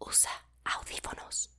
Usa audífonos.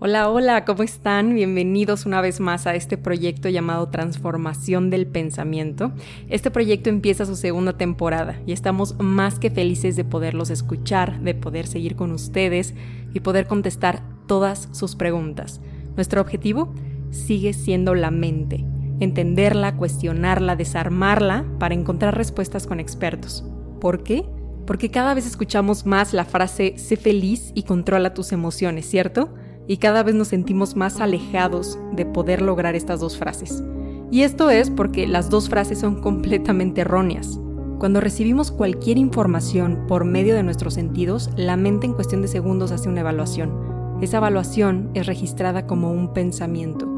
Hola, hola, ¿cómo están? Bienvenidos una vez más a este proyecto llamado Transformación del Pensamiento. Este proyecto empieza su segunda temporada y estamos más que felices de poderlos escuchar, de poder seguir con ustedes y poder contestar todas sus preguntas. Nuestro objetivo sigue siendo la mente, entenderla, cuestionarla, desarmarla para encontrar respuestas con expertos. ¿Por qué? Porque cada vez escuchamos más la frase sé feliz y controla tus emociones, ¿cierto? Y cada vez nos sentimos más alejados de poder lograr estas dos frases. Y esto es porque las dos frases son completamente erróneas. Cuando recibimos cualquier información por medio de nuestros sentidos, la mente en cuestión de segundos hace una evaluación. Esa evaluación es registrada como un pensamiento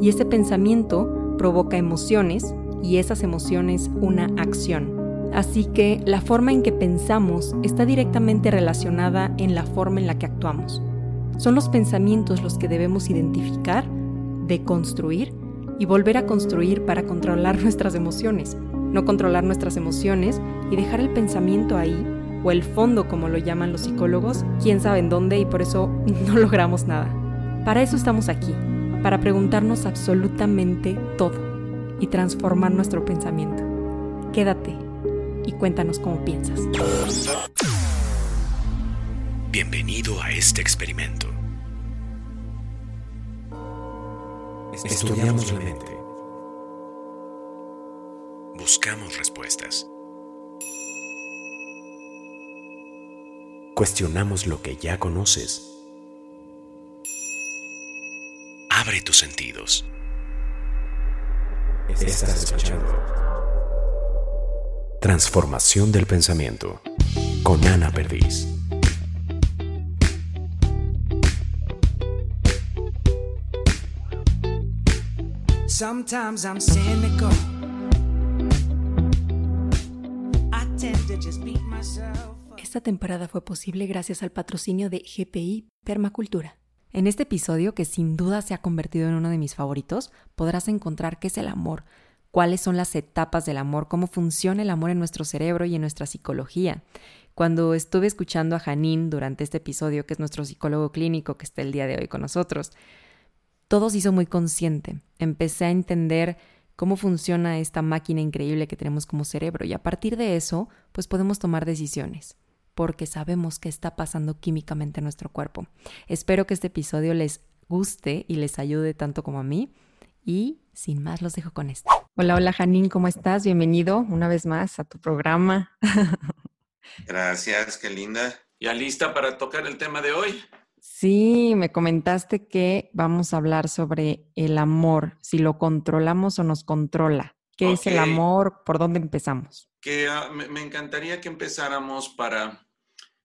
y ese pensamiento provoca emociones y esas emociones una acción. Así que la forma en que pensamos está directamente relacionada en la forma en la que actuamos. Son los pensamientos los que debemos identificar, deconstruir y volver a construir para controlar nuestras emociones, no controlar nuestras emociones y dejar el pensamiento ahí o el fondo como lo llaman los psicólogos, quién sabe en dónde y por eso no logramos nada. Para eso estamos aquí, para preguntarnos absolutamente todo y transformar nuestro pensamiento. Quédate y cuéntanos cómo piensas. Bienvenido a este experimento. Estudiamos la mente. Buscamos respuestas. Cuestionamos lo que ya conoces. Abre tus sentidos. Estás escuchando. Transformación del pensamiento con Ana Perdiz. Sometimes I'm cynical. Esta temporada fue posible gracias al patrocinio de GPI Permacultura. En este episodio, que sin duda se ha convertido en uno de mis favoritos, podrás encontrar qué es el amor, cuáles son las etapas del amor, cómo funciona el amor en nuestro cerebro y en nuestra psicología. Cuando estuve escuchando a Janine durante este episodio, que es nuestro psicólogo clínico que está el día de hoy con nosotros, todo se hizo muy consciente. Empecé a entender cómo funciona esta máquina increíble que tenemos como cerebro y a partir de eso, pues podemos tomar decisiones porque sabemos qué está pasando químicamente en nuestro cuerpo. Espero que este episodio les guste y les ayude tanto como a mí. Y sin más, los dejo con esto. Hola, hola Janine, ¿cómo estás? Bienvenido una vez más a tu programa. Gracias, qué linda. ¿Ya lista para tocar el tema de hoy? Sí, me comentaste que vamos a hablar sobre el amor, si lo controlamos o nos controla. ¿Qué es el amor? ¿Por dónde empezamos? Que ah, me, encantaría que empezáramos para,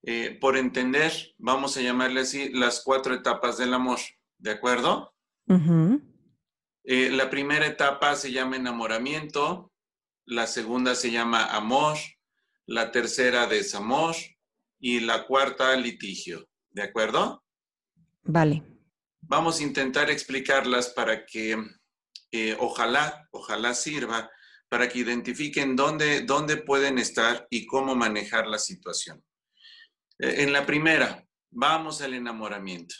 eh, por entender, vamos a llamarle así, las cuatro etapas del amor, ¿de acuerdo? Eh, la primera etapa se llama enamoramiento, la segunda se llama amor, la tercera desamor y la cuarta litigio, ¿de acuerdo? Vale. Vamos a intentar explicarlas para que eh, ojalá, ojalá sirva para que identifiquen dónde, dónde pueden estar y cómo manejar la situación. Eh, en la primera, vamos al enamoramiento.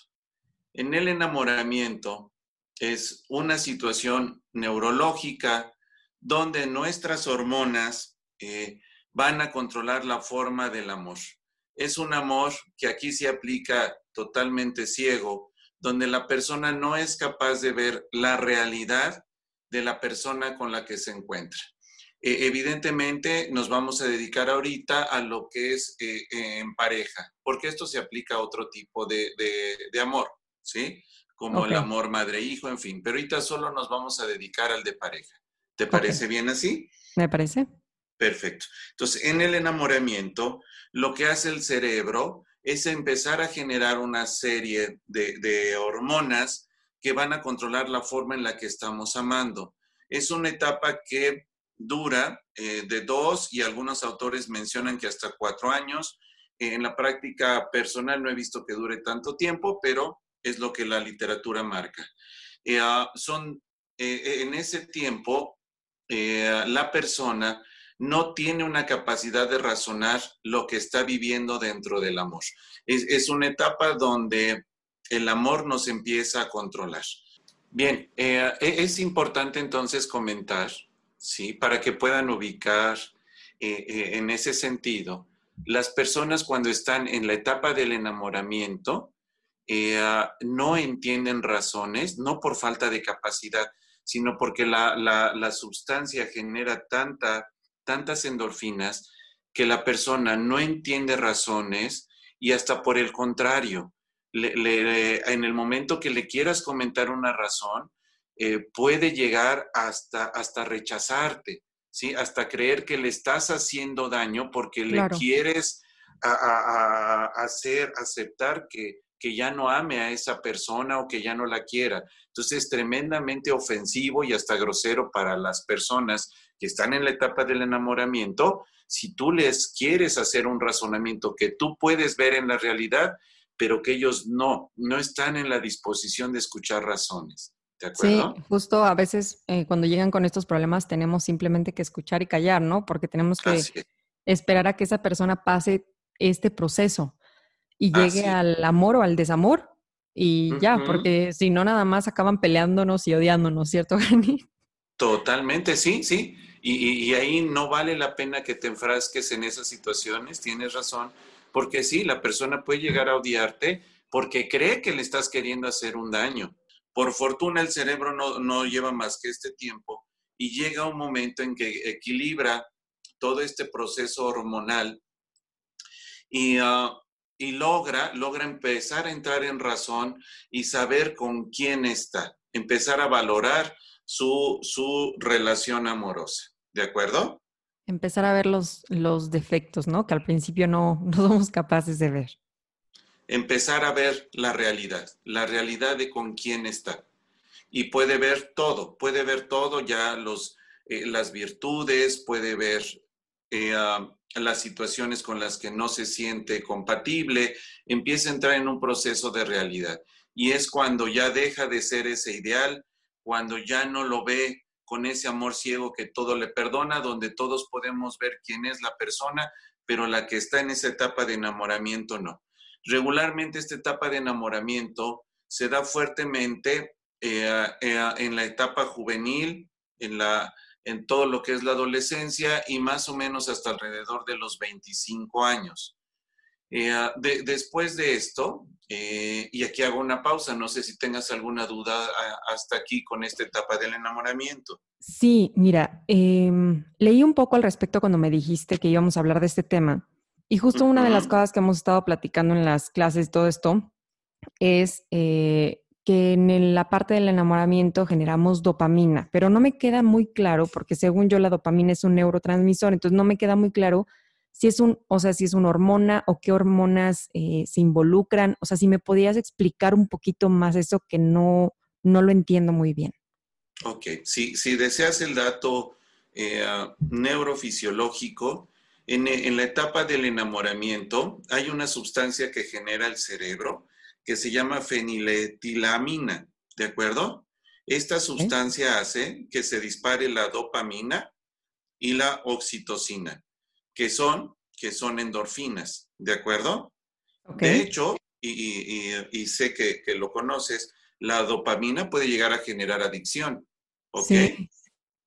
En el enamoramiento es una situación neurológica donde nuestras hormonas eh, van a controlar la forma del amor. Es un amor que aquí se aplica totalmente ciego, donde la persona no es capaz de ver la realidad de la persona con la que se encuentra. Eh, evidentemente nos vamos a dedicar ahorita a lo que es eh, en pareja, porque esto se aplica a otro tipo de, amor, ¿sí? Como el amor madre-hijo, en fin. Pero ahorita solo nos vamos a dedicar al de pareja. ¿Te parece bien así? Me parece. Perfecto. Entonces, en el enamoramiento, lo que hace el cerebro es empezar a generar una serie de, hormonas que van a controlar la forma en la que estamos amando. Es una etapa que dura eh, de dos y algunos autores mencionan que hasta cuatro años. en la práctica personal no he visto que dure tanto tiempo, pero es lo que la literatura marca. Eh, ah, son, eh, en ese tiempo, la persona no tiene una capacidad de razonar lo que está viviendo dentro del amor. Es, una etapa donde el amor nos empieza a controlar. Bien, eh, e, es importante entonces comentar, ¿sí? Para que puedan ubicar eh, eh, en ese sentido, las personas cuando están en la etapa del enamoramiento no entienden razones, no por falta de capacidad, sino porque la, la sustancia genera tanta tantas endorfinas que la persona no entiende razones y hasta por el contrario, en el momento que le quieras comentar una razón, eh, puede llegar hasta, hasta rechazarte, ¿sí? hasta creer que le estás haciendo daño porque le quieres hacer aceptar que, que ya no ame a esa persona o que ya no la quiera. Entonces es tremendamente ofensivo y hasta grosero para las personas que están en la etapa del enamoramiento, si tú les quieres hacer un razonamiento que tú puedes ver en la realidad, pero que ellos no, no están en la disposición de escuchar razones. ¿De acuerdo? Sí, justo a veces eh, cuando llegan con estos problemas tenemos simplemente que escuchar y callar, ¿no? Porque tenemos que esperar a que esa persona pase este proceso y llegue al amor o al desamor y ya, porque si no nada más acaban peleándonos y odiándonos, ¿cierto, Gani? Totalmente, sí, sí. Y, ahí no vale la pena que te enfrasques en esas situaciones, tienes razón, porque sí, la persona puede llegar a odiarte porque cree que le estás queriendo hacer un daño. Por fortuna el cerebro no, lleva más que este tiempo y llega un momento en que equilibra todo este proceso hormonal y, ah, y logra, logra empezar a entrar en razón y saber con quién está, empezar a valorar su, relación amorosa. ¿De acuerdo? Empezar a ver los, los defectos, ¿no? Que al principio no, no somos capaces de ver. Empezar a ver la realidad, la realidad de con quién está. Y puede ver todo, puede ver todo, ya los, eh, las virtudes, puede ver eh, las situaciones con las que no se siente compatible, empieza a entrar en un proceso de realidad. Y es cuando ya deja de ser ese ideal cuando ya no lo ve con ese amor ciego que todo le perdona, donde todos podemos ver quién es la persona, pero la que está en esa etapa de enamoramiento no. Regularmente esta etapa de enamoramiento se da fuertemente eh, eh, en la etapa juvenil, en, la, en todo lo que es la adolescencia y más o menos hasta alrededor de los 25 años. Eh, después de esto, eh, y aquí hago una pausa, no sé si tengas alguna duda hasta aquí con esta etapa del enamoramiento. Sí, mira, em, leí un poco al respecto cuando me dijiste que íbamos a hablar de este tema. Y justo una de las cosas que hemos estado platicando en las clases, todo esto, es eh, que en la parte del enamoramiento generamos dopamina, pero no me queda muy claro, porque según yo la dopamina es un neurotransmisor, entonces no me queda muy claro si es un, o sea, si es una hormona o qué hormonas eh, se involucran. O sea, si me podías explicar un poquito más eso que no, no lo entiendo muy bien. Ok, si, si deseas el dato eh, neurofisiológico, en, en, la etapa del enamoramiento hay una sustancia que genera el cerebro que se llama feniletilamina, ¿de acuerdo? Esta sustancia hace que se dispare la dopamina y la oxitocina que son, que son endorfinas, ¿de acuerdo? De hecho, y, sé que, lo conoces, la dopamina puede llegar a generar adicción, ¿ok? Sí.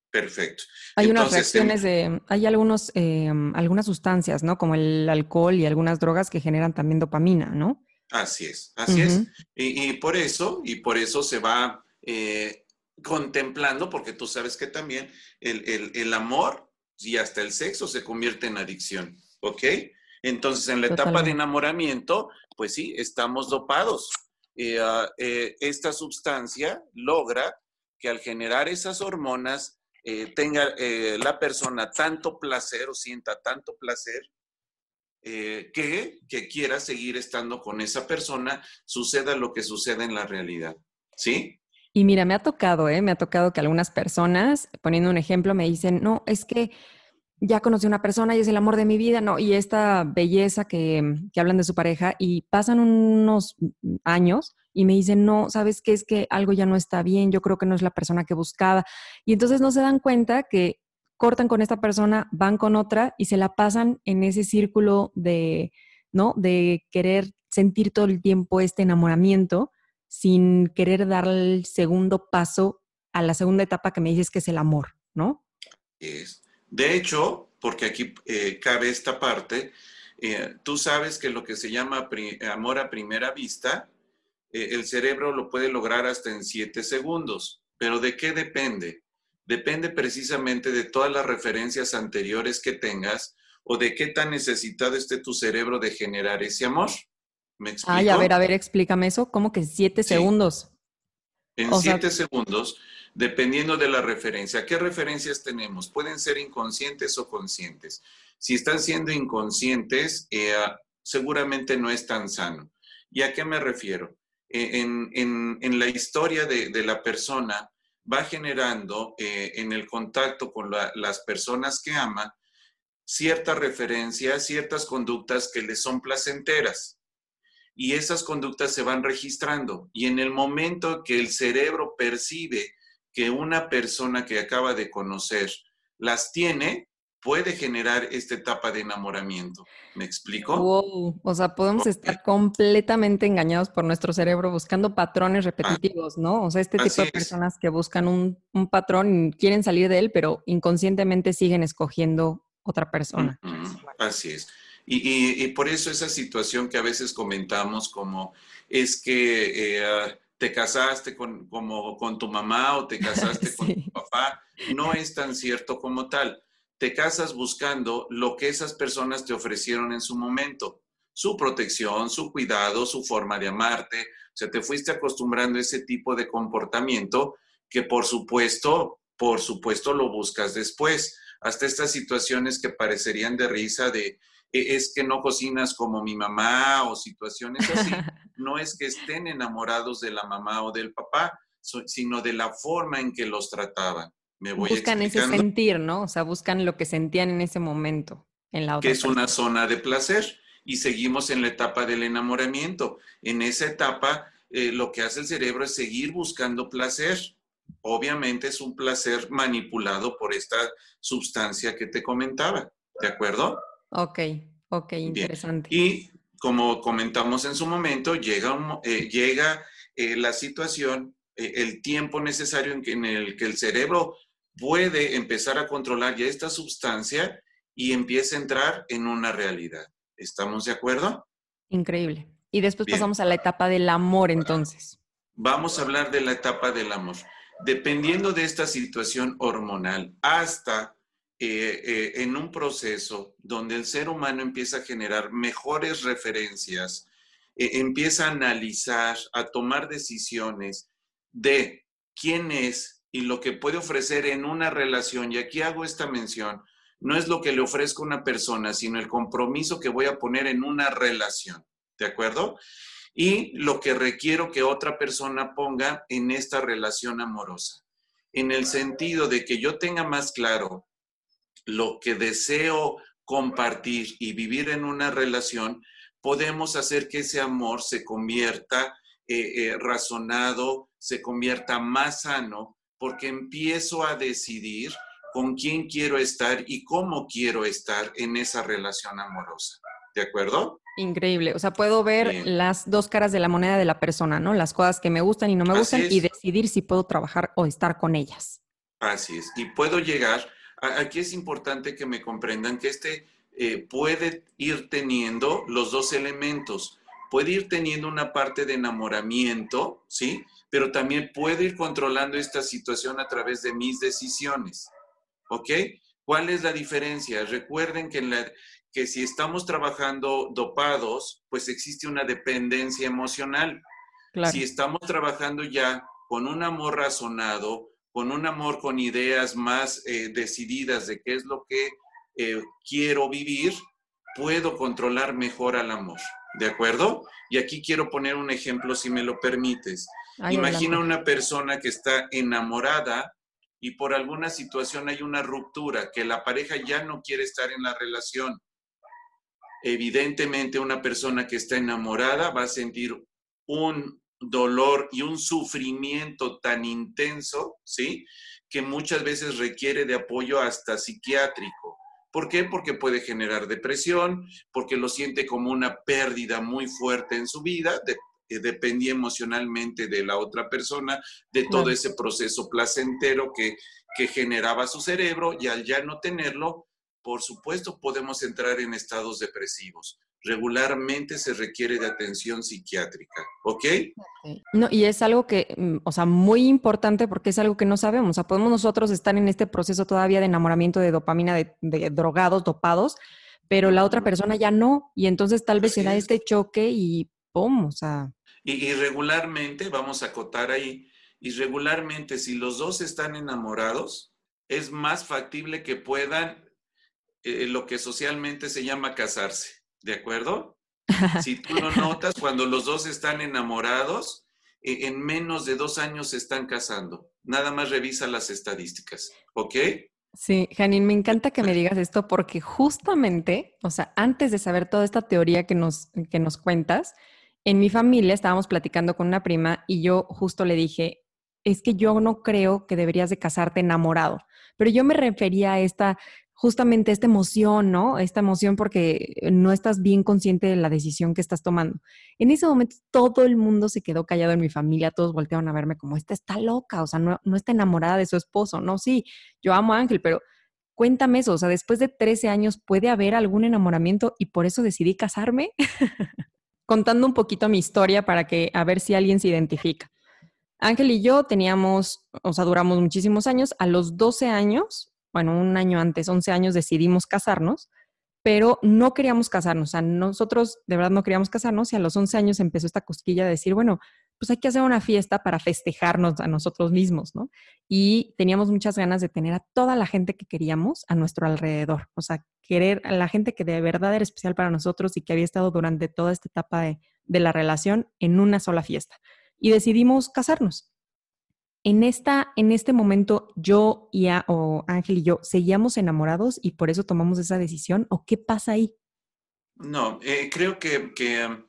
Perfecto. Hay unas reacciones de, hay algunos, em, algunas sustancias, ¿no? Como el alcohol y algunas drogas que generan también dopamina, ¿no? Así es, así es. Y, por eso, y por eso se va eh, contemplando, porque tú sabes que también el, el, el amor y hasta el sexo se convierte en adicción, ¿ok? Entonces, en la etapa de enamoramiento, pues sí, estamos dopados. Ah, eh, esta sustancia logra que al generar esas hormonas eh, tenga eh, la persona tanto placer o sienta tanto placer que, que quiera seguir estando con esa persona, suceda lo que suceda en la realidad. ¿Sí? Y mira, me ha tocado, ¿eh? Me ha tocado que algunas personas, poniendo un ejemplo, me dicen, no, es que ya conocí a una persona y es el amor de mi vida, no, y esta belleza que, que hablan de su pareja y pasan unos años y me dicen, no, ¿sabes qué? Es que algo ya no está bien, yo creo que no es la persona que buscaba. Y entonces no se dan cuenta que cortan con esta persona, van con otra y se la pasan en ese círculo de, ¿no? De querer sentir todo el tiempo este enamoramiento sin querer dar el segundo paso a la segunda etapa que me dices que es el amor, ¿no? Es. De hecho, porque aquí eh, cabe esta parte, eh, tú sabes que lo que se llama amor a primera vista, eh, el cerebro lo puede lograr hasta en siete segundos. ¿Pero de qué depende? Depende precisamente de todas las referencias anteriores que tengas o de qué tan necesitado esté tu cerebro de generar ese amor. ¿Me explico? Ay, a ver, a ver, explícame eso. ¿Cómo que siete segundos? En siete segundos dependiendo de la referencia. ¿Qué referencias tenemos? Pueden ser inconscientes o conscientes. Si están siendo inconscientes, eh, seguramente no es tan sano. ¿Y a qué me refiero? Eh, en, la historia de, la persona va generando eh, en el contacto con las personas que ama ciertas referencias, ciertas conductas que le son placenteras. Y esas conductas se van registrando. Y en el momento que el cerebro percibe que una persona que acaba de conocer las tiene, puede generar esta etapa de enamoramiento. ¿Me explico? Wow. O sea, podemos estar completamente engañados por nuestro cerebro buscando patrones repetitivos, ¿no? O sea, este tipo de personas que buscan un, patrón y quieren salir de él, pero inconscientemente siguen escogiendo otra persona. Así es. Y, por eso esa situación que a veces comentamos como es que eh, te casaste con, como, con tu mamá o te casaste con tu papá, no es tan cierto como tal. Te casas buscando lo que esas personas te ofrecieron en su momento, su protección, su cuidado, su forma de amarte. O sea, te fuiste acostumbrando a ese tipo de comportamiento que por supuesto, por supuesto lo buscas después. Hasta estas situaciones que parecerían de risa de, e, es que no cocinas como mi mamá o situaciones así. No es que estén enamorados de la mamá o del papá, sino de la forma en que los trataban. Me voy buscan ese sentir, ¿no? O sea, buscan lo que sentían en ese momento, en la otra. Que es una zona de placer. Y seguimos en la etapa del enamoramiento. En esa etapa, eh, lo que hace el cerebro es seguir buscando placer. Obviamente es un placer manipulado por esta sustancia que te comentaba. ¿De acuerdo? Ok, ok, interesante. Y como comentamos en su momento, llega, eh, llega eh, la situación, el tiempo necesario en, el que el cerebro puede empezar a controlar ya esta sustancia y empieza a entrar en una realidad. ¿Estamos de acuerdo? Increíble. Y después pasamos a la etapa del amor entonces. Vamos a hablar de la etapa del amor. Dependiendo de esta situación hormonal, hasta eh, eh, en un proceso donde el ser humano empieza a generar mejores referencias, eh, empieza a analizar, a tomar decisiones de quién es y lo que puede ofrecer en una relación. Y aquí hago esta mención. No es lo que le ofrezco a una persona, sino el compromiso que voy a poner en una relación. ¿De acuerdo? Y lo que requiero que otra persona ponga en esta relación amorosa. En el sentido de que yo tenga más claro lo que deseo compartir y vivir en una relación, podemos hacer que ese amor se convierta eh, eh, razonado, se convierta más sano, porque empiezo a decidir con quién quiero estar y cómo quiero estar en esa relación amorosa. ¿De acuerdo? Increíble. O sea, puedo ver las dos caras de la moneda de la persona, ¿no? Las cosas que me gustan y no me gustan y decidir si puedo trabajar o estar con ellas. Así es. Y puedo llegar aquí es importante que me comprendan que este eh, puede ir teniendo los dos elementos. Puede ir teniendo una parte de enamoramiento, ¿sí? Pero también puede ir controlando esta situación a través de mis decisiones. ¿Ok? ¿Cuál es la diferencia? Recuerden que, la, que si estamos trabajando dopados, pues existe una dependencia emocional. Si estamos trabajando ya con un amor razonado, con un amor, con ideas más eh, decididas de qué es lo que eh, quiero vivir, puedo controlar mejor al amor. ¿De acuerdo? Y aquí quiero poner un ejemplo, si me lo permites. Imagina una persona que está enamorada y por alguna situación hay una ruptura, que la pareja ya no quiere estar en la relación. Evidentemente, una persona que está enamorada va a sentir un dolor y un sufrimiento tan intenso, ¿sí? que muchas veces requiere de apoyo hasta psiquiátrico. ¿Por qué? Porque puede generar depresión, porque lo siente como una pérdida muy fuerte en su vida, que dependía emocionalmente de la otra persona, de todo ese proceso placentero que, que generaba su cerebro y al ya no tenerlo, por supuesto podemos entrar en estados depresivos. Regularmente se requiere de atención psiquiátrica, ¿ok? No, y es algo que, mm, o sea, muy importante porque es algo que no sabemos. O sea, podemos nosotros estar en este proceso todavía de enamoramiento de dopamina, de, drogados, dopados, pero la otra persona ya no. Y entonces tal vez se da este choque y ¡pum! O sea, y, regularmente, vamos a acotar ahí, y regularmente si los dos están enamorados, es más factible que puedan eh, lo que socialmente se llama casarse, ¿de acuerdo? Si tú lo notas, cuando los dos están enamorados, e, en menos de dos años se están casando. Nada más revisa las estadísticas, ¿ok? Sí, Janine, me encanta que me digas esto porque justamente, o sea, antes de saber toda esta teoría que nos, que nos cuentas, en mi familia estábamos platicando con una prima y yo justo le dije, es que yo no creo que deberías de casarte enamorado, pero yo me refería a esta, justamente esta emoción, ¿no? Esta emoción porque no estás bien consciente de la decisión que estás tomando. En ese momento todo el mundo se quedó callado en mi familia, todos voltearon a verme como, esta está loca, o sea, no, no está enamorada de su esposo, no, sí, yo amo a Ángel, pero cuéntame eso, o sea, después de 13 años, ¿puede haber algún enamoramiento y por eso decidí casarme? contando un poquito mi historia para que a ver si alguien se identifica. Ángel y yo teníamos, o sea, duramos muchísimos años. A los 12 años, bueno, un año antes, 11 años, decidimos casarnos, pero no queríamos casarnos. O sea, nosotros de verdad no queríamos casarnos y a los 11 años empezó esta cosquilla de decir, bueno, pues hay que hacer una fiesta para festejarnos a nosotros mismos, ¿no? Y teníamos muchas ganas de tener a toda la gente que queríamos a nuestro alrededor, o sea, querer a la gente que de verdad era especial para nosotros y que había estado durante toda esta etapa de, la relación en una sola fiesta. Y decidimos casarnos. En, esta, en este momento, yo y o Ángel y yo seguíamos enamorados y por eso tomamos esa decisión, ¿o qué pasa ahí? No, eh, creo que, que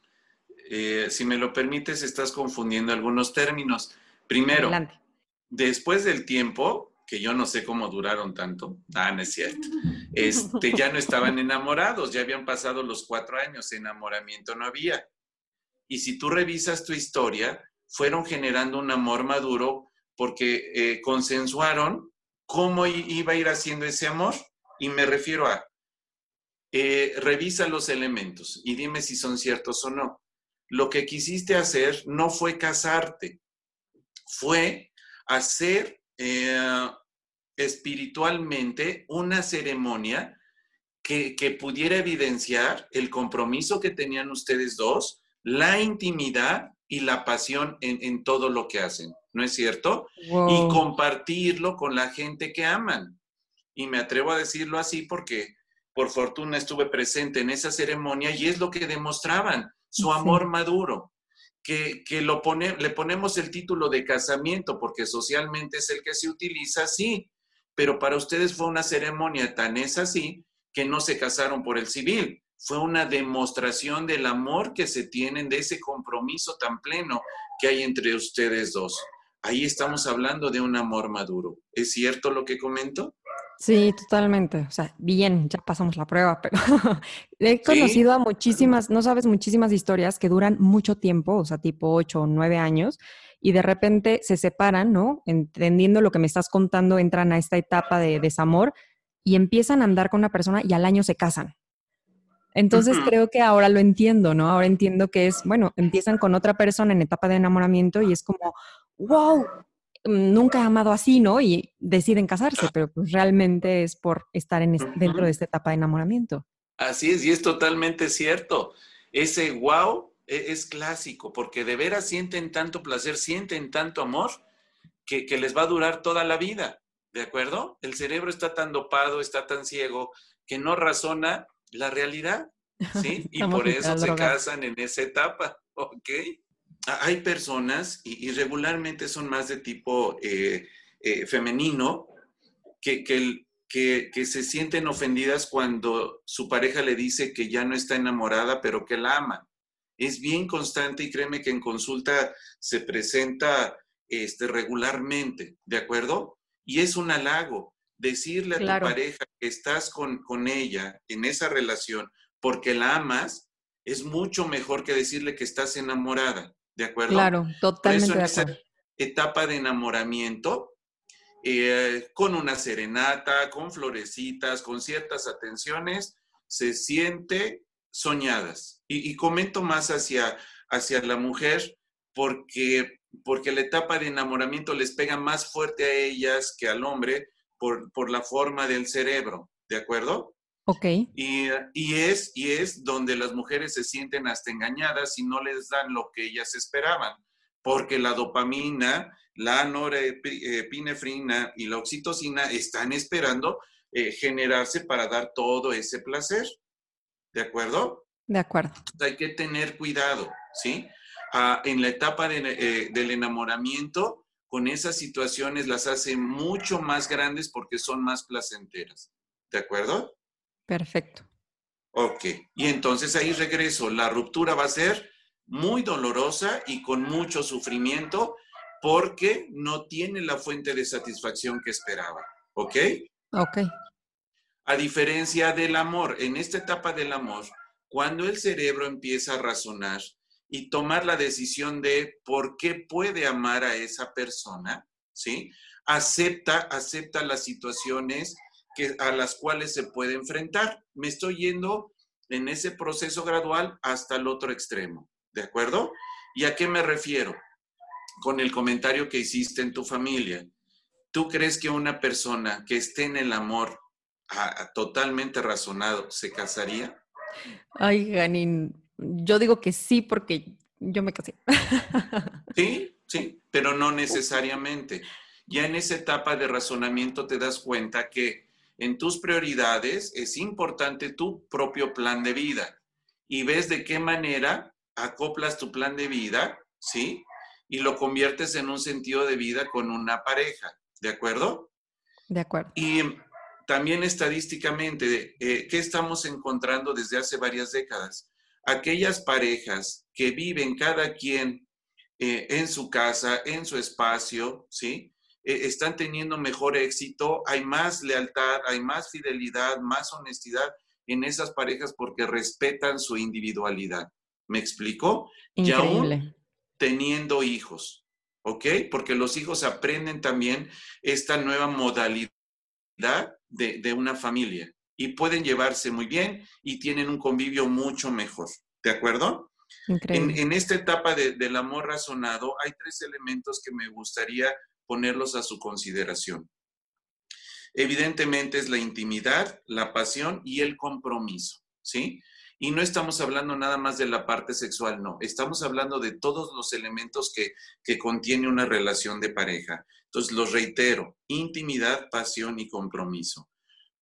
eh, si me lo permites, estás confundiendo algunos términos. Primero, después del tiempo, que yo no sé cómo duraron tanto, ah, no es cierto, este, ya no estaban enamorados, ya habían pasado los cuatro años, enamoramiento no había. Y si tú revisas tu historia, fueron generando un amor maduro porque eh, consensuaron cómo iba a ir haciendo ese amor. Y me refiero a, eh, revisa los elementos y dime si son ciertos o no lo que quisiste hacer no fue casarte, fue hacer eh, espiritualmente una ceremonia que, pudiera evidenciar el compromiso que tenían ustedes dos, la intimidad y la pasión en, todo lo que hacen, ¿no es cierto? Y compartirlo con la gente que aman. Y me atrevo a decirlo así porque por fortuna estuve presente en esa ceremonia y es lo que demostraban su amor maduro, que, lo pone, le ponemos el título de casamiento porque socialmente es el que se utiliza, sí, pero para ustedes fue una ceremonia tan es así que no se casaron por el civil, fue una demostración del amor que se tienen, de ese compromiso tan pleno que hay entre ustedes dos. Ahí estamos hablando de un amor maduro. ¿Es cierto lo que comento? Sí, totalmente. O sea, bien, ya pasamos la prueba, pero he conocido a muchísimas, no sabes, muchísimas historias que duran mucho tiempo, o sea, tipo ocho o nueve años, y de repente se separan, ¿no? Entendiendo lo que me estás contando, entran a esta etapa de desamor y empiezan a andar con una persona y al año se casan. Entonces creo que ahora lo entiendo, ¿no? Ahora entiendo que es, bueno, empiezan con otra persona en etapa de enamoramiento y es como, wow, nunca he amado así, ¿no? Y deciden casarse, pero pues realmente es por estar en dentro de esta etapa de enamoramiento. Así es, y es totalmente cierto. Ese wow e, es, clásico, porque de veras sienten tanto placer, sienten tanto amor, que, les va a durar toda la vida, ¿de acuerdo? El cerebro está tan dopado, está tan ciego, que no razona la realidad, ¿sí? Y por eso se casan en esa etapa, ¿ok? Hay personas, y, regularmente son más de tipo eh, eh, femenino, que, que, se sienten ofendidas cuando su pareja le dice que ya no está enamorada, pero que la ama. Es bien constante y créeme que en consulta se presenta este, regularmente, ¿de acuerdo? y es un halago. Decirle a tu pareja que estás con, con ella en esa relación porque la amas es mucho mejor que decirle que estás enamorada, ¿de acuerdo? Claro, totalmente de acuerdo. etapa de enamoramiento, eh, con una serenata, con florecitas, con ciertas atenciones, se siente soñadas. Y, comento más hacia, hacia la mujer porque, porque la etapa de enamoramiento les pega más fuerte a ellas que al hombre por, por la forma del cerebro, ¿de acuerdo? Ok. Y, y, es, y es donde las mujeres se sienten hasta engañadas y no les dan lo que ellas esperaban, porque la dopamina, la norepinefrina y la oxitocina están esperando eh, generarse para dar todo ese placer. ¿De acuerdo? De acuerdo. Hay que tener cuidado, ¿sí? Ah, en la etapa eh, del enamoramiento, con esas situaciones las hace mucho más grandes porque son más placenteras. ¿De acuerdo? Perfecto. Ok, y entonces ahí regreso. La ruptura va a ser muy dolorosa y con mucho sufrimiento porque no tiene la fuente de satisfacción que esperaba. ¿Ok? Ok. A diferencia del amor, en esta etapa del amor, cuando el cerebro empieza a razonar y tomar la decisión de por qué puede amar a esa persona, ¿sí? Acepta, acepta las situaciones que, a las cuales se puede enfrentar. Me estoy yendo en ese proceso gradual hasta el otro extremo, ¿de acuerdo? ¿Y a qué me refiero? Con el comentario que hiciste en tu familia. ¿Tú crees que una persona que esté en el amor totalmente razonado se casaría? Ay, Ganin, yo digo que sí porque yo me casé. Sí, sí, pero no necesariamente. Ya en esa etapa de razonamiento te das cuenta que en tus prioridades es importante tu propio plan de vida y ves de qué manera acoplas tu plan de vida, ¿sí? Y lo conviertes en un sentido de vida con una pareja, ¿de acuerdo? De acuerdo. Y también estadísticamente, eh, ¿qué estamos encontrando desde hace varias décadas? Aquellas parejas que viven cada quien eh, en su casa, en su espacio, ¿sí? Eh, están teniendo mejor éxito, hay más lealtad, hay más fidelidad, más honestidad en esas parejas porque respetan su individualidad. ¿Me explico? Increíble. teniendo hijos, ¿ok? Porque los hijos aprenden también esta nueva modalidad de, una familia y pueden llevarse muy bien y tienen un convivio mucho mejor. ¿De acuerdo? En, esta etapa del amor razonado hay tres elementos que me gustaría ponerlos a su consideración. Evidentemente es la intimidad, la pasión y el compromiso, ¿sí? Y no estamos hablando nada más de la parte sexual, no. Estamos hablando de todos los elementos que, que contiene una relación de pareja. Entonces, los reitero, intimidad, pasión y compromiso.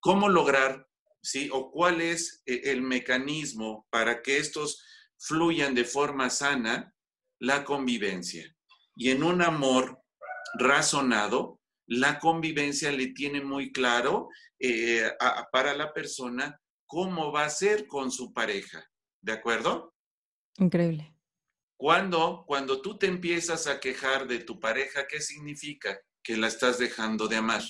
¿Cómo lograr, sí, o cuál es eh, el mecanismo para que estos fluyan de forma sana? La convivencia. Y en un amor razonado, la convivencia le tiene muy claro eh, para la persona cómo va a ser con su pareja. ¿De acuerdo? Increíble. Cuando, cuando tú te empiezas a quejar de tu pareja, ¿qué significa? Que la estás dejando de amar.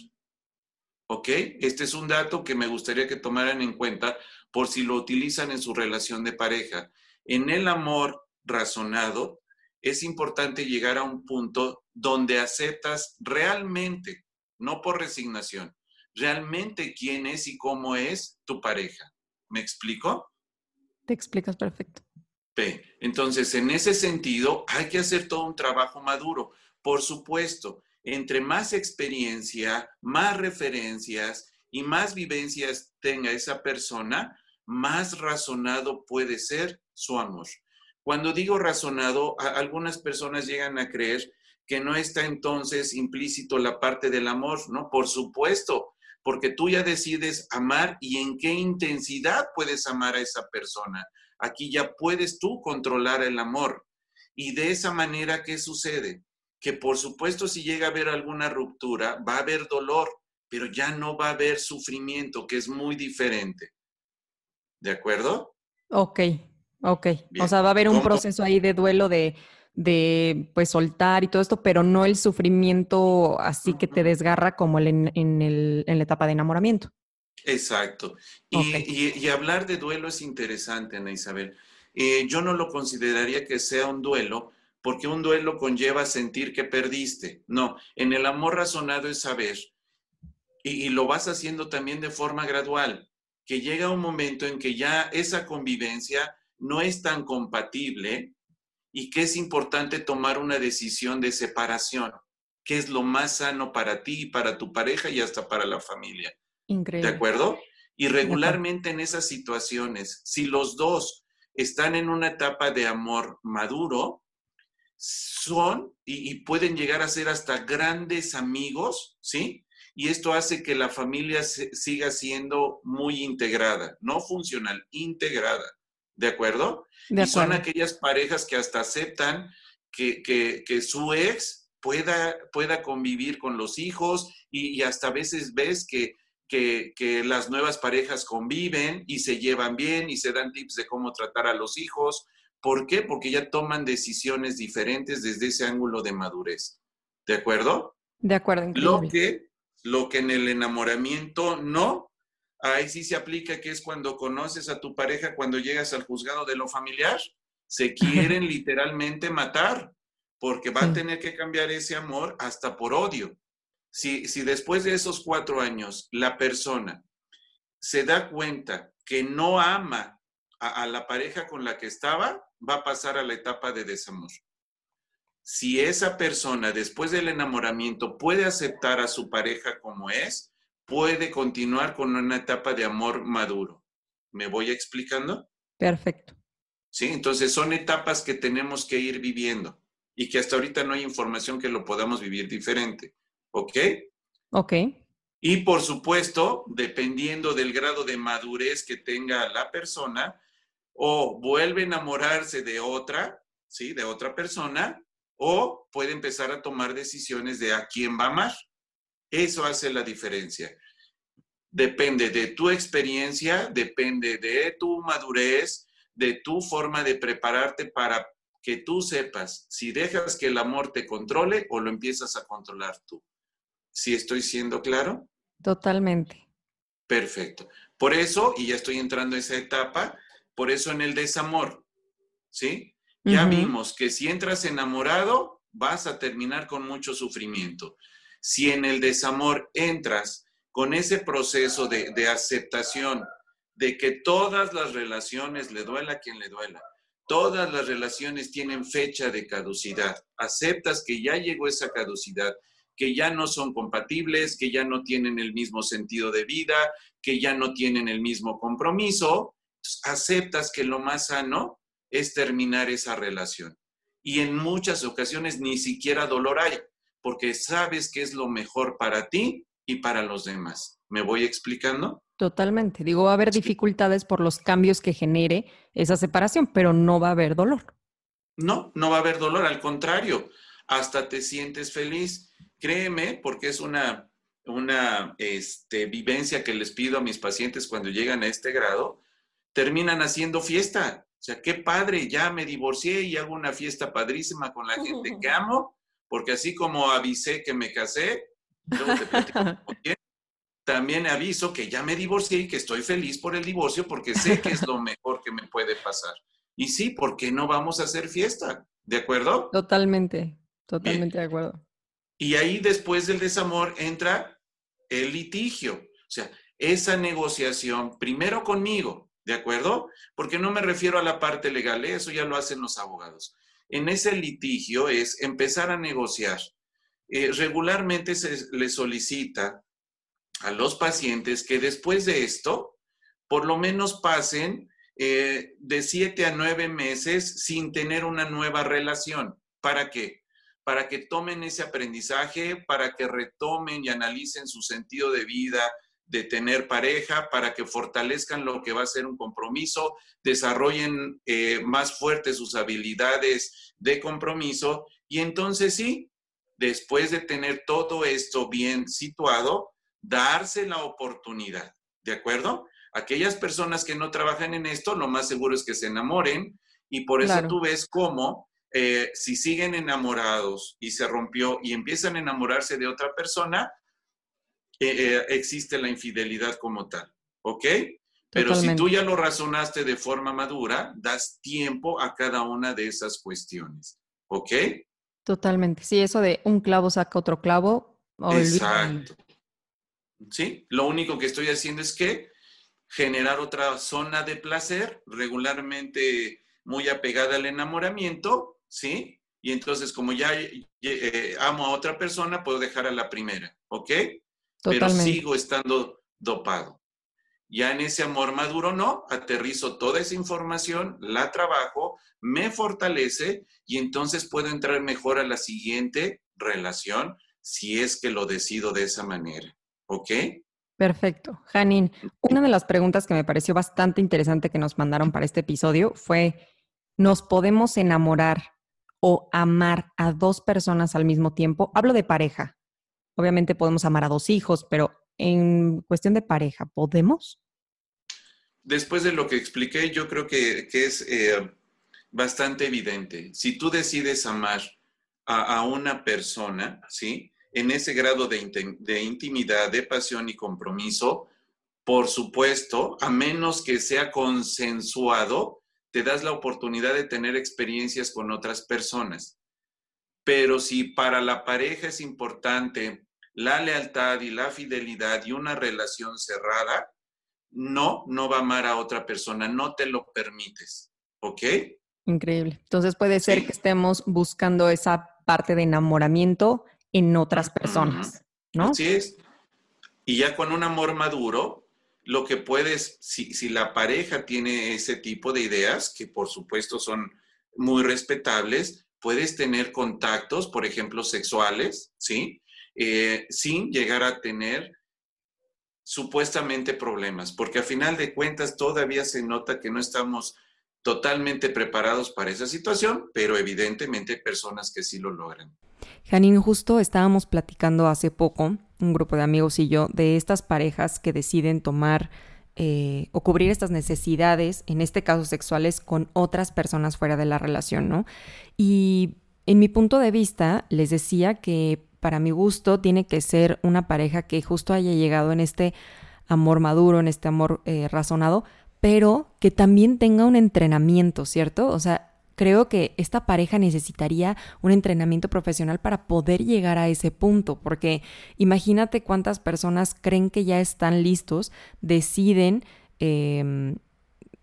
¿Ok? Este es un dato que me gustaría que tomaran en cuenta por si lo utilizan en su relación de pareja. En el amor razonado, es importante llegar a un punto donde aceptas realmente, no por resignación, realmente quién es y cómo es tu pareja. ¿Me explico? Te explicas perfecto. Entonces, en ese sentido, hay que hacer todo un trabajo maduro. Por supuesto, entre más experiencia, más referencias y más vivencias tenga esa persona, más razonado puede ser su amor. Cuando digo razonado, algunas personas llegan a creer que no está entonces implícito la parte del amor, ¿no? Por supuesto, porque tú ya decides amar y en qué intensidad puedes amar a esa persona. Aquí ya puedes tú controlar el amor. Y de esa manera, ¿qué sucede? que por supuesto si llega a haber alguna ruptura, va a haber dolor, pero ya no va a haber sufrimiento, que es muy diferente. ¿De acuerdo? Ok, ok. O sea, va a haber un proceso ahí de duelo de de pues soltar y todo esto, pero no el sufrimiento así que te desgarra como en, en, la etapa de enamoramiento. Exacto. Y, hablar de duelo es interesante, Ana Isabel. Eh, yo no lo consideraría que sea un duelo, porque un duelo conlleva sentir que perdiste. No, en el amor razonado es saber, y, y lo vas haciendo también de forma gradual, que llega un momento en que ya esa convivencia no es tan compatible y que es importante tomar una decisión de separación, que es lo más sano para ti y para tu pareja y hasta para la familia. Increíble. ¿De acuerdo? Y regularmente en esas situaciones, si los dos están en una etapa de amor maduro, son y, pueden llegar a ser hasta grandes amigos, ¿sí? Y esto hace que la familia siga siendo muy integrada, no funcional, integrada. ¿De acuerdo? De y son aquellas parejas que hasta aceptan que, su ex pueda, pueda convivir con los hijos y, hasta a veces ves que, que, las nuevas parejas conviven y se llevan bien y se dan tips de cómo tratar a los hijos. ¿Por qué? Porque ya toman decisiones diferentes desde ese ángulo de madurez. ¿De acuerdo? De acuerdo. Lo que, lo que en el enamoramiento no, ahí sí se aplica que es cuando conoces a tu pareja, cuando llegas al juzgado de lo familiar, se quieren literalmente matar, porque va a tener que cambiar ese amor hasta por odio. Si, si después de esos cuatro años la persona se da cuenta que no ama a, a la pareja con la que estaba, va a pasar a la etapa de desamor. Si esa persona después del enamoramiento puede aceptar a su pareja como es, puede continuar con una etapa de amor maduro. ¿Me voy explicando? Perfecto. Sí, entonces son etapas que tenemos que ir viviendo y que hasta ahorita no hay información que lo podamos vivir diferente. ¿Ok? Ok. Y por supuesto, dependiendo del grado de madurez que tenga la persona, o vuelve a enamorarse de otra, ¿sí? De otra persona, o puede empezar a tomar decisiones de a quién va a amar. Eso hace la diferencia. Depende de tu experiencia, depende de tu madurez, de tu forma de prepararte para que tú sepas si dejas que el amor te controle o lo empiezas a controlar tú. ¿Sí estoy siendo claro? Totalmente. Perfecto. Por eso, y ya estoy entrando a esa etapa, por eso en el desamor, ¿sí? Ya vimos que si entras enamorado, vas a terminar con mucho sufrimiento si en el desamor entras con ese proceso de, aceptación de que todas las relaciones, le duela a quien le duela, todas las relaciones tienen fecha de caducidad, aceptas que ya llegó esa caducidad, que ya no son compatibles, que ya no tienen el mismo sentido de vida, que ya no tienen el mismo compromiso, aceptas que lo más sano es terminar esa relación. Y en muchas ocasiones ni siquiera dolor hay porque sabes que es lo mejor para ti y para los demás. ¿Me voy explicando? Totalmente. Digo, va a haber dificultades por los cambios que genere esa separación, pero no va a haber dolor. No, no va a haber dolor, al contrario, hasta te sientes feliz. Créeme, porque es una, una este, vivencia que les pido a mis pacientes cuando llegan a este grado, terminan haciendo fiesta. O sea, qué padre, ya me divorcié y hago una fiesta padrísima con la gente que amo porque así como avisé que me casé, también aviso que ya me divorcié y que estoy feliz por el divorcio porque sé que es lo mejor que me puede pasar. Y sí, ¿por qué no vamos a hacer fiesta? ¿De acuerdo? Totalmente, totalmente de acuerdo. Y ahí después del desamor entra el litigio, o sea, esa negociación primero conmigo, ¿de acuerdo? Porque no me refiero a la parte legal, eso ya lo hacen los abogados en ese litigio es empezar a negociar. Eh, regularmente se le solicita a los pacientes que después de esto, por lo menos pasen eh, de siete a nueve meses sin tener una nueva relación. ¿Para qué? Para que tomen ese aprendizaje, para que retomen y analicen su sentido de vida, de tener pareja para que fortalezcan lo que va a ser un compromiso, desarrollen eh, más fuertes sus habilidades de compromiso. Y entonces sí, después de tener todo esto bien situado, darse la oportunidad, ¿de acuerdo? Aquellas personas que no trabajan en esto, lo más seguro es que se enamoren. Y por eso tú ves cómo eh, si siguen enamorados y se rompió y empiezan a enamorarse de otra persona, eh, eh, existe la infidelidad como tal, ¿ok? Pero si tú ya lo razonaste de forma madura, das tiempo a cada una de esas cuestiones, ¿ok? Totalmente. Sí, eso de un clavo saca otro clavo. Exacto. Sí, lo único que estoy haciendo es que generar otra zona de placer regularmente muy apegada al enamoramiento, ¿sí? Y entonces como ya eh, amo a otra persona, puedo dejar a la primera, ¿ok? Pero sigo estando dopado. Ya en ese amor maduro no, aterrizo toda esa información, la trabajo, me fortalece y entonces puedo entrar mejor a la siguiente relación si es que lo decido de esa manera. ¿Ok? Perfecto. Janine, una de las preguntas que me pareció bastante interesante que nos mandaron para este episodio fue, ¿nos podemos enamorar o amar a dos personas al mismo tiempo? Hablo de pareja. Obviamente podemos amar a dos hijos, pero en cuestión de pareja, ¿podemos? Después de lo que expliqué, yo creo que, es eh, bastante evidente. Si tú decides amar a, una persona, ¿sí? En ese grado de, de intimidad, de pasión y compromiso, por supuesto, a menos que sea consensuado, te das la oportunidad de tener experiencias con otras personas. Pero si para la pareja es importante la lealtad y la fidelidad y una relación cerrada, no, no va a amar a otra persona, no te lo permites, ¿ok? Increíble. Entonces puede ser que estemos buscando esa parte de enamoramiento en otras personas, ¿no? Así es. Y ya con un amor maduro, lo que puedes, si, si la pareja tiene ese tipo de ideas, que por supuesto son muy respetables, puedes tener contactos, por ejemplo, sexuales, ¿sí? Eh, sin llegar a tener supuestamente problemas, porque a final de cuentas todavía se nota que no estamos totalmente preparados para esa situación, pero evidentemente hay personas que sí lo logran. Janine, justo estábamos platicando hace poco, un grupo de amigos y yo, de estas parejas que deciden tomar eh, o cubrir estas necesidades, en este caso sexuales, con otras personas fuera de la relación, ¿no? Y en mi punto de vista, les decía que para mi gusto, tiene que ser una pareja que justo haya llegado en este amor maduro, en este amor eh, razonado, pero que también tenga un entrenamiento, ¿cierto? O sea, creo que esta pareja necesitaría un entrenamiento profesional para poder llegar a ese punto, porque imagínate cuántas personas creen que ya están listos, deciden em,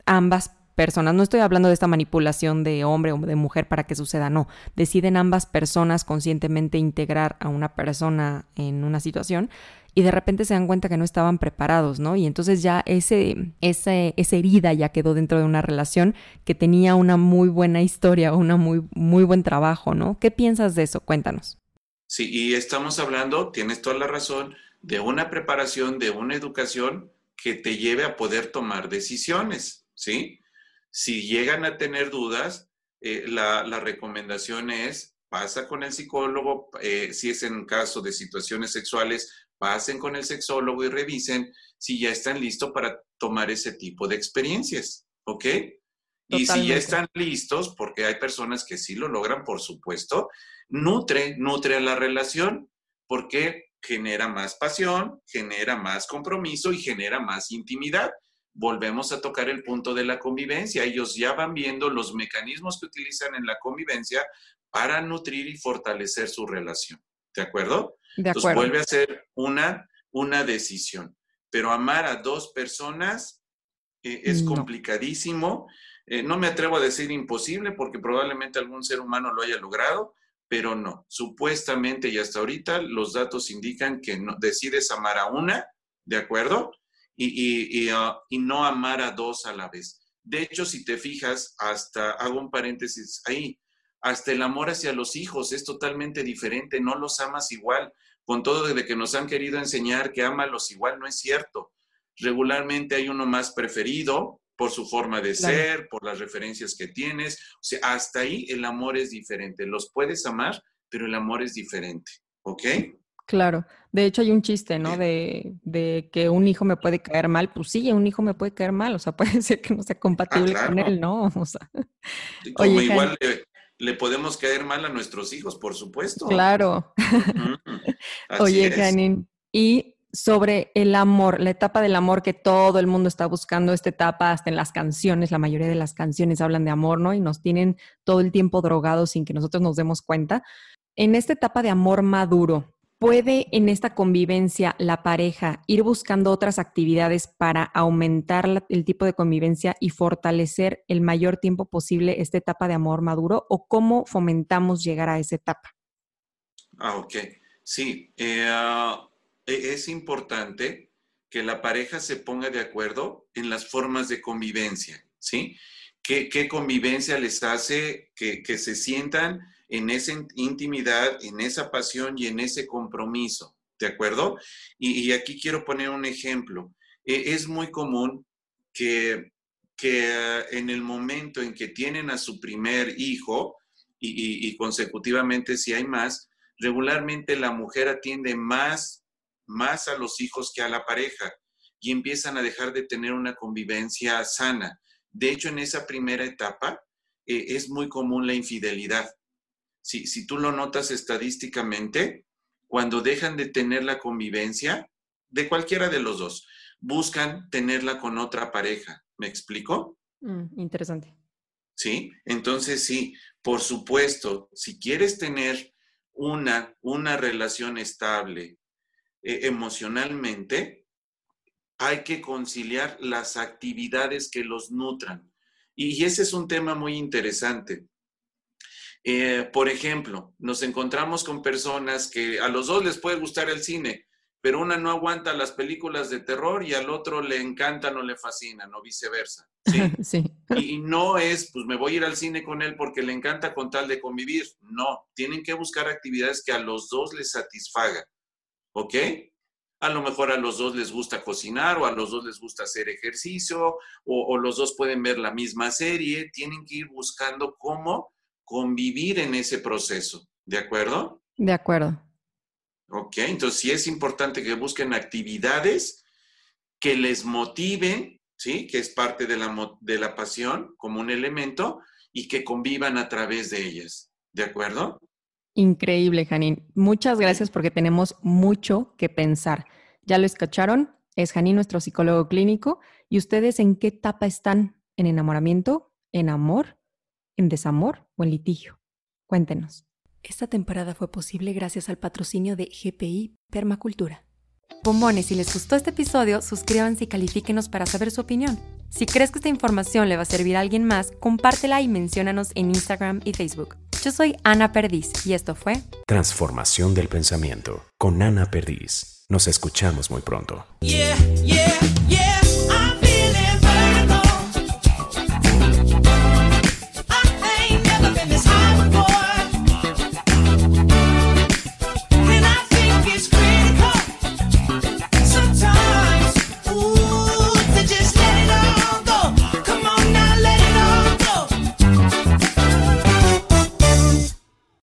ambas personas, no estoy hablando de esta manipulación de hombre o de mujer para que suceda, no, deciden ambas personas conscientemente integrar a una persona en una situación y de repente se dan cuenta que no estaban preparados, ¿no? Y entonces ya ese, ese, esa herida ya quedó dentro de una relación que tenía una muy buena historia, una muy, muy buen trabajo, ¿no? ¿Qué piensas de eso? Cuéntanos. Sí, y estamos hablando, tienes toda la razón, de una preparación, de una educación que te lleve a poder tomar decisiones, ¿sí? Si llegan a tener dudas, eh, la, recomendación es pasa con el psicólogo, eh, si es en caso de situaciones sexuales, pasen con el sexólogo y revisen si ya están listos para tomar ese tipo de experiencias, ¿ok? Y si ya están listos, porque hay personas que sí lo logran, por supuesto, nutre, nutre a la relación, porque genera más pasión, genera más compromiso y genera más intimidad volvemos a tocar el punto de la convivencia. Ellos ya van viendo los mecanismos que utilizan en la convivencia para nutrir y fortalecer su relación. ¿De acuerdo? De acuerdo. Entonces vuelve a ser una, una decisión. Pero amar a dos personas eh, es complicadísimo. Eh, no me atrevo a decir imposible porque probablemente algún ser humano lo haya logrado, pero no. Supuestamente y hasta ahorita los datos indican que no, decides amar a una, ¿de acuerdo? Ah, y, no amar a dos a la vez. De hecho, si te fijas, hasta hago un paréntesis ahí, hasta el amor hacia los hijos es totalmente diferente, no los amas igual. Con todo de que nos han querido enseñar que los igual, no es cierto. Regularmente hay uno más preferido por su forma de ser, por las referencias que tienes. O sea, hasta ahí el amor es diferente. Los puedes amar, pero el amor es diferente. ¿Ok? Claro, de hecho hay un chiste, ¿no? De, de, que un hijo me puede caer mal, pues sí, un hijo me puede caer mal, o sea, puede ser que no sea compatible con él, ¿no? O sea, como igual le podemos caer mal a nuestros hijos, por supuesto. Claro. Oye, Janine, y sobre el amor, la etapa del amor que todo el mundo está buscando, esta etapa hasta en las canciones, la mayoría de las canciones hablan de amor, ¿no? Y nos tienen todo el tiempo drogados sin que nosotros nos demos cuenta. En esta etapa de amor maduro, ¿puede en esta convivencia la pareja ir buscando otras actividades para aumentar el tipo de convivencia y fortalecer el mayor tiempo posible esta etapa de amor maduro? ¿O cómo fomentamos llegar a esa etapa? Ah, ok. Sí, eh, ah, e, es importante que la pareja se ponga de acuerdo en las formas de convivencia, ¿sí? ¿Qué, convivencia les hace que, se sientan en esa intimidad, en esa pasión y en ese compromiso? ¿De acuerdo? Y, aquí quiero poner un ejemplo. E, es muy común que, que ah, en el momento en que tienen a su primer hijo, y, consecutivamente si hay más, regularmente la mujer atiende más más a los hijos que a la pareja y empiezan a dejar de tener una convivencia sana. De hecho, en esa primera etapa eh, es muy común la infidelidad. Si, si tú lo notas estadísticamente, cuando dejan de tener la convivencia, de cualquiera de los dos, buscan tenerla con otra pareja. ¿Me explico? Mm, interesante. Sí, entonces sí, por supuesto, si quieres tener una, una relación estable, eh, emocionalmente, hay que conciliar las actividades que los nutran. Y, ese es un tema muy interesante. Eh, por ejemplo, nos encontramos con personas que a los dos les puede gustar el cine, pero una no aguanta las películas de terror y al otro le encantan o le fascinan o viceversa. ¿sí? Y no es, pues me voy a ir al cine con él porque le encanta con tal de convivir. No, tienen que buscar actividades que a los dos les satisfagan. ¿ok? A lo mejor a los dos les gusta cocinar o a los dos les gusta hacer ejercicio o, los dos pueden ver la misma serie. Tienen que ir buscando cómo convivir en ese proceso. ¿De acuerdo? De acuerdo. Ok, entonces sí es importante que busquen actividades que les motiven, ¿sí? Que es parte de la, de la pasión como un elemento y que convivan a través de ellas. ¿De acuerdo? Increíble, Janine. Muchas gracias porque tenemos mucho que pensar. ¿Ya lo escucharon? Es Janine, nuestro psicólogo clínico. ¿Y ustedes en qué etapa están? ¿En enamoramiento? ¿En amor? ¿En desamor o en litigio? Cuéntenos. Esta temporada fue posible gracias al patrocinio de GPI Permacultura. Bombones, si les gustó este episodio, suscríbanse y califíquenos para saber su opinión. Si crees que esta información le va a servir a alguien más, compártela y menciónanos en Instagram y Facebook. Yo soy Ana Perdiz y esto fue Transformación del Pensamiento con Ana Perdiz. Nos escuchamos muy pronto. Yeah, yeah.